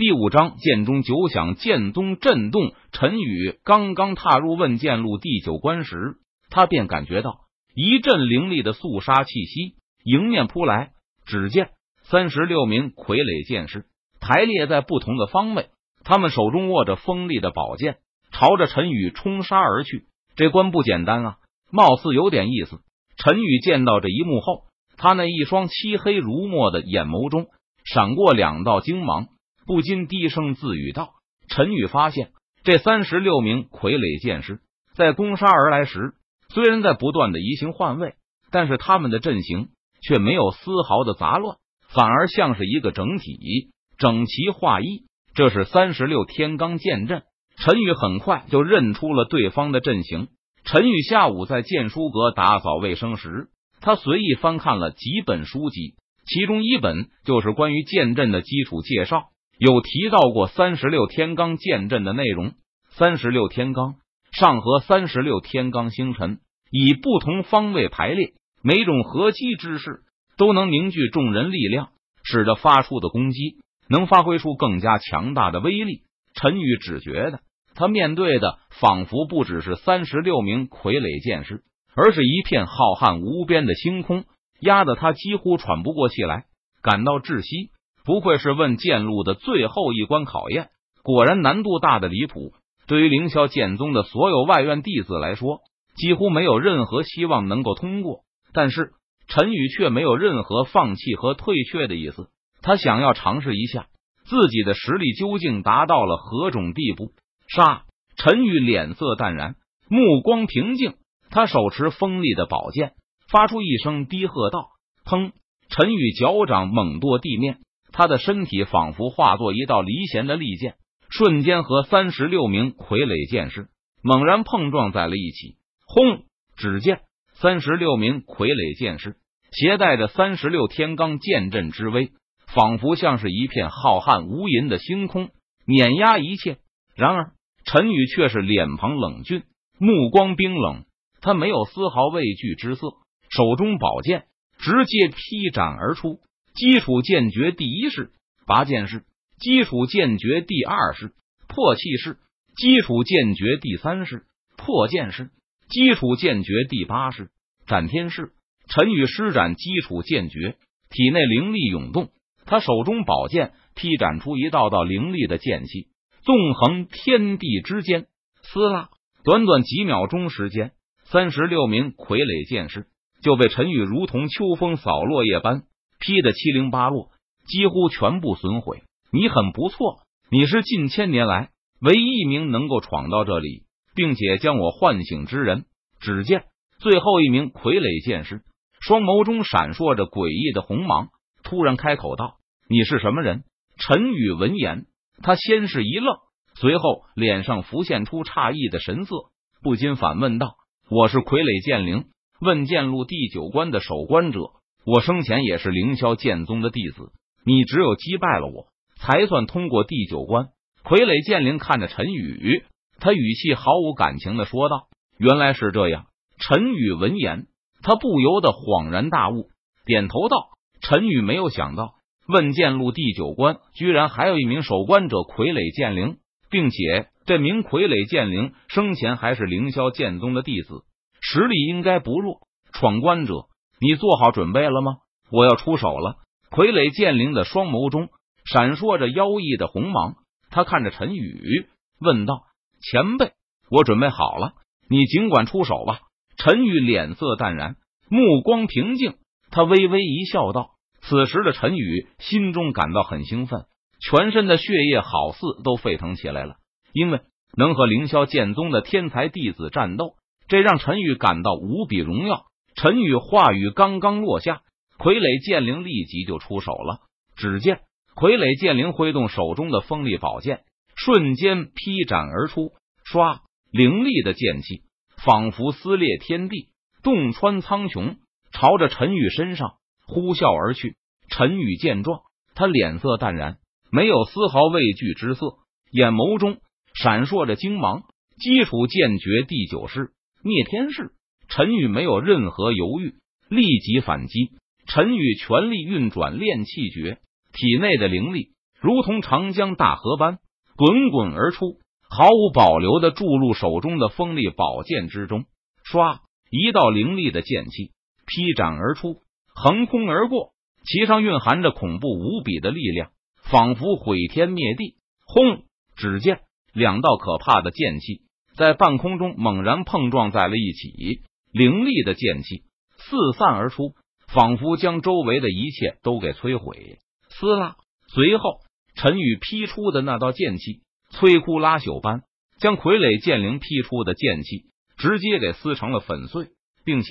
第五章剑中九响，剑宗震动。陈宇刚刚踏入问剑路第九关时，他便感觉到一阵凌厉的肃杀气息迎面扑来。只见三十六名傀儡剑士排列在不同的方位，他们手中握着锋利的宝剑，朝着陈宇冲杀而去。这关不简单啊，貌似有点意思。陈宇见到这一幕后，他那一双漆黑如墨的眼眸中闪过两道精芒。不禁低声自语道：“陈宇发现，这三十六名傀儡剑士在攻杀而来时，虽然在不断的移形换位，但是他们的阵型却没有丝毫的杂乱，反而像是一个整体，整齐划一。这是三十六天罡剑阵。陈宇很快就认出了对方的阵型。陈宇下午在剑书阁打扫卫生时，他随意翻看了几本书籍，其中一本就是关于剑阵的基础介绍。有提到过三十六天罡剑阵的内容。三十六天罡上合三十六天罡星辰，以不同方位排列，每种合击之势都能凝聚众人力量，使得发出的攻击能发挥出更加强大的威力。陈宇只觉得他面对的仿佛不只是三十六名傀儡剑士，而是一片浩瀚无边的星空，压得他几乎喘不过气来，感到窒息。不愧是问剑路的最后一关考验，果然难度大的离谱。对于凌霄剑宗的所有外院弟子来说，几乎没有任何希望能够通过。但是陈宇却没有任何放弃和退却的意思，他想要尝试一下自己的实力究竟达到了何种地步。杀！陈宇脸色淡然，目光平静，他手持锋利的宝剑，发出一声低喝道：“砰！”陈宇脚掌猛跺地面。他的身体仿佛化作一道离弦的利剑，瞬间和三十六名傀儡剑士猛然碰撞在了一起。轰！只见三十六名傀儡剑士携带着三十六天罡剑阵之威，仿佛像是一片浩瀚无垠的星空，碾压一切。然而陈宇却是脸庞冷峻，目光冰冷，他没有丝毫畏惧之色，手中宝剑直接劈斩而出。基础剑诀第一式拔剑式，基础剑诀第二式破气式，基础剑诀第三式破剑式，基础剑诀第八式斩天式。陈宇施展基础剑诀，体内灵力涌动，他手中宝剑劈斩出一道道凌厉的剑气，纵横天地之间。撕拉，短短几秒钟时间，三十六名傀儡剑士就被陈宇如同秋风扫落叶般。劈得七零八落，几乎全部损毁。你很不错，你是近千年来唯一一名能够闯到这里，并且将我唤醒之人。只见最后一名傀儡剑士，双眸中闪烁着诡异的红芒，突然开口道：“你是什么人？”陈宇闻言，他先是一愣，随后脸上浮现出诧异的神色，不禁反问道：“我是傀儡剑灵，问剑路第九关的守关者。”我生前也是凌霄剑宗的弟子，你只有击败了我，才算通过第九关。傀儡剑灵看着陈宇，他语气毫无感情的说道：“原来是这样。”陈宇闻言，他不由得恍然大悟，点头道：“陈宇没有想到，问剑路第九关居然还有一名守关者傀儡剑灵，并且这名傀儡剑灵生前还是凌霄剑宗的弟子，实力应该不弱。闯关者。”你做好准备了吗？我要出手了！傀儡剑灵的双眸中闪烁着妖异的红芒，他看着陈宇问道：“前辈，我准备好了，你尽管出手吧。”陈宇脸色淡然，目光平静，他微微一笑，道：“此时的陈宇心中感到很兴奋，全身的血液好似都沸腾起来了，因为能和凌霄剑宗的天才弟子战斗，这让陈宇感到无比荣耀。”陈宇话语刚刚落下，傀儡剑灵立即就出手了。只见傀儡剑灵挥动手中的锋利宝剑，瞬间劈斩而出。唰，凌厉的剑气仿佛撕裂天地，洞穿苍穹，朝着陈宇身上呼啸而去。陈宇见状，他脸色淡然，没有丝毫畏惧之色，眼眸中闪烁着精芒。基础剑诀第九式灭天式。陈宇没有任何犹豫，立即反击。陈宇全力运转炼气诀，体内的灵力如同长江大河般滚滚而出，毫无保留的注入手中的锋利宝剑之中。唰，一道凌厉的剑气劈斩而出，横空而过，其上蕴含着恐怖无比的力量，仿佛毁天灭地。轰！只见两道可怕的剑气在半空中猛然碰撞在了一起，凌厉的剑气四散而出，仿佛将周围的一切都给摧毁。撕拉！随后，陈宇劈出的那道剑气，摧枯拉朽般将傀儡剑灵劈出的剑气直接给撕成了粉碎，并且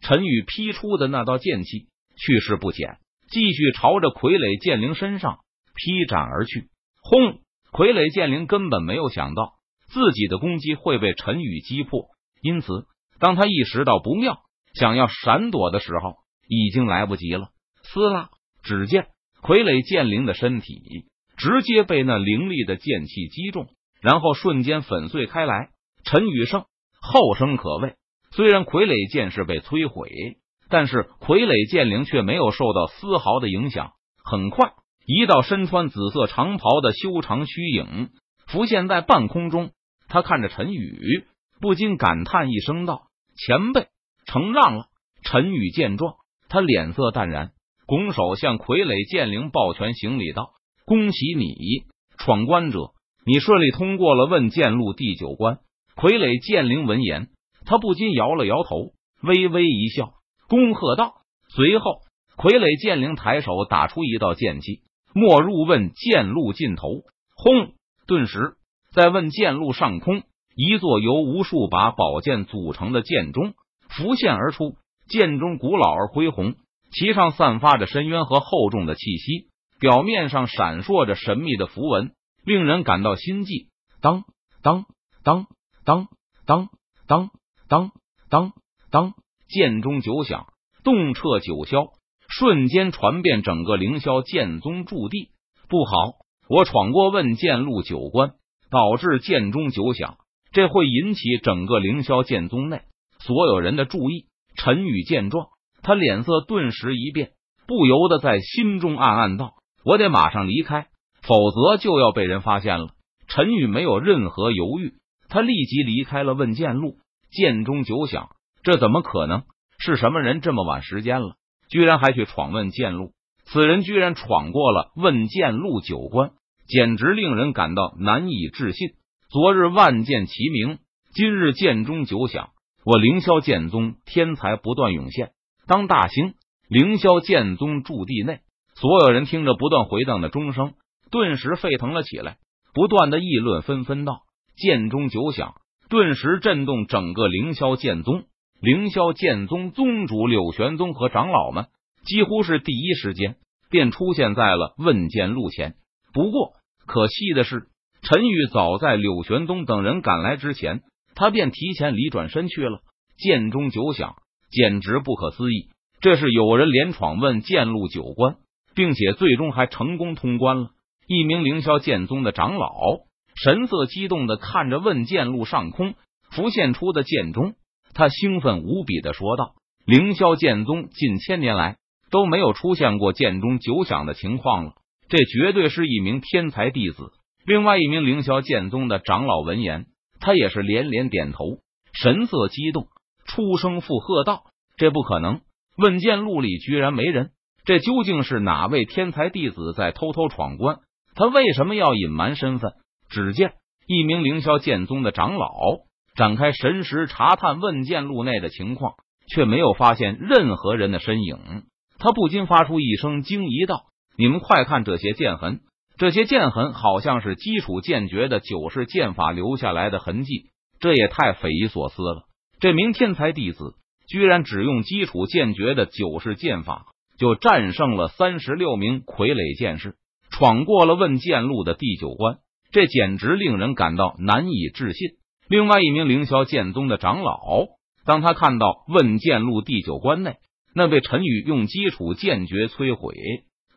陈宇劈出的那道剑气去势不减，继续朝着傀儡剑灵身上劈斩而去。轰！傀儡剑灵根本没有想到自己的攻击会被陈宇击破，因此当他意识到不妙，想要闪躲的时候，已经来不及了。撕拉！只见傀儡剑灵的身体直接被那凌厉的剑气击中，然后瞬间粉碎开来。陈宇胜后生可畏，虽然傀儡剑是被摧毁，但是傀儡剑灵却没有受到丝毫的影响。很快。一道身穿紫色长袍的修长虚影浮现在半空中，他看着陈宇，不禁感叹一声道：“前辈，承让了。”陈宇见状，他脸色淡然，拱手向傀儡剑灵抱拳行礼道：“恭喜你，闯关者，你顺利通过了问剑路第九关。”傀儡剑灵闻言，他不禁摇了摇头，微微一笑，恭贺道。随后，傀儡剑灵抬手打出一道剑气。没入问剑路尽头，轰！顿时，在问剑路上空，一座由无数把宝剑组成的剑钟浮现而出。剑钟古老而恢宏，其上散发着深渊和厚重的气息，表面上闪烁着神秘的符文，令人感到心悸。当当当当当当当当当，剑钟九响，动彻九霄。瞬间传遍整个凌霄剑宗驻地。不好，我闯过问剑路九关，导致剑钟九响，这会引起整个凌霄剑宗内所有人的注意。陈宇见状，他脸色顿时一变，不由得在心中暗暗道：“我得马上离开，否则就要被人发现了。”陈宇没有任何犹豫，他立即离开了问剑路。剑中九响，这怎么可能？是什么人这么晚时间了？居然还去闯问剑路，此人居然闯过了问剑路九关，简直令人感到难以置信。昨日万剑齐鸣，今日剑中九响，我凌霄剑宗天才不断涌现。当大兴，凌霄剑宗驻地内，所有人听着不断回荡的钟声，顿时沸腾了起来，不断的议论纷纷道：“剑中九响，顿时震动整个凌霄剑宗。”凌霄剑宗宗主柳玄宗和长老们几乎是第一时间便出现在了问剑路前。不过可惜的是，陈宇早在柳玄宗等人赶来之前，他便提前离转身去了。剑中九响，简直不可思议！这是有人连闯问剑路九关，并且最终还成功通关了。一名凌霄剑宗的长老神色激动的看着问剑路上空浮现出的剑中。他兴奋无比的说道：“凌霄剑宗近千年来都没有出现过剑中九响的情况了，这绝对是一名天才弟子。”另外一名凌霄剑宗的长老闻言，他也是连连点头，神色激动，出声附和道：“这不可能！问剑路里居然没人，这究竟是哪位天才弟子在偷偷闯关？他为什么要隐瞒身份？”只见一名凌霄剑宗的长老。展开神识查探问剑路内的情况，却没有发现任何人的身影。他不禁发出一声惊疑道：“你们快看这些剑痕！这些剑痕好像是基础剑诀的九式剑法留下来的痕迹，这也太匪夷所思了！这名天才弟子居然只用基础剑诀的九式剑法，就战胜了三十六名傀儡剑士，闯过了问剑路的第九关，这简直令人感到难以置信。”另外一名凌霄剑宗的长老，当他看到问剑路第九关内那被陈宇用基础剑诀摧毁、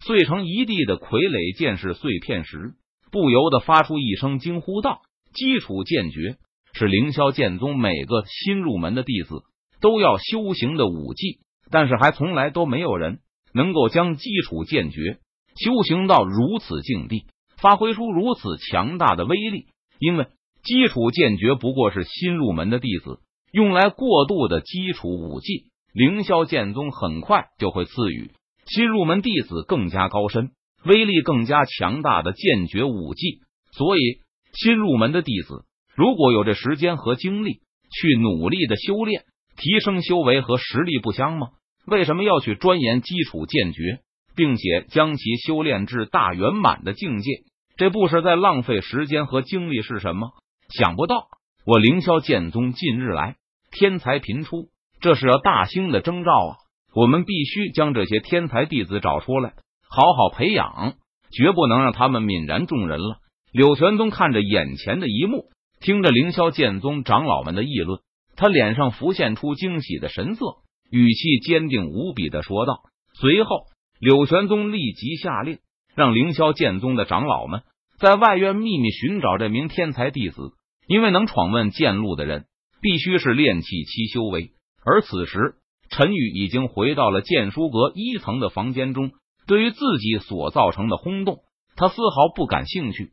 碎成一地的傀儡剑士碎片时，不由得发出一声惊呼道：“基础剑诀是凌霄剑宗每个新入门的弟子都要修行的武技，但是还从来都没有人能够将基础剑诀修行到如此境地。发挥出如此强大的威力。因为基础剑诀不过是新入门的弟子用来过渡的基础武技，凌霄剑宗很快就会赐予新入门弟子更加高深、威力更加强大的剑诀武技。所以，新入门的弟子如果有这时间和精力去努力的修炼、提升修为和实力，不香吗？为什么要去钻研基础剑诀，并且将其修炼至大圆满的境界？这不是在浪费时间和精力是什么？想不到我凌霄剑宗近日来天才频出，这是要大兴的征兆啊！我们必须将这些天才弟子找出来，好好培养，绝不能让他们泯然众人了。柳玄宗看着眼前的一幕，听着凌霄剑宗长老们的议论，他脸上浮现出惊喜的神色。语气坚定无比的说道。随后，柳玄宗立即下令，让凌霄剑宗的长老们在外院秘密寻找这名天才弟子。因为能闯问剑路的人，必须是炼气期修为。而此时，陈宇已经回到了建书阁一层的房间中。对于自己所造成的轰动，他丝毫不感兴趣。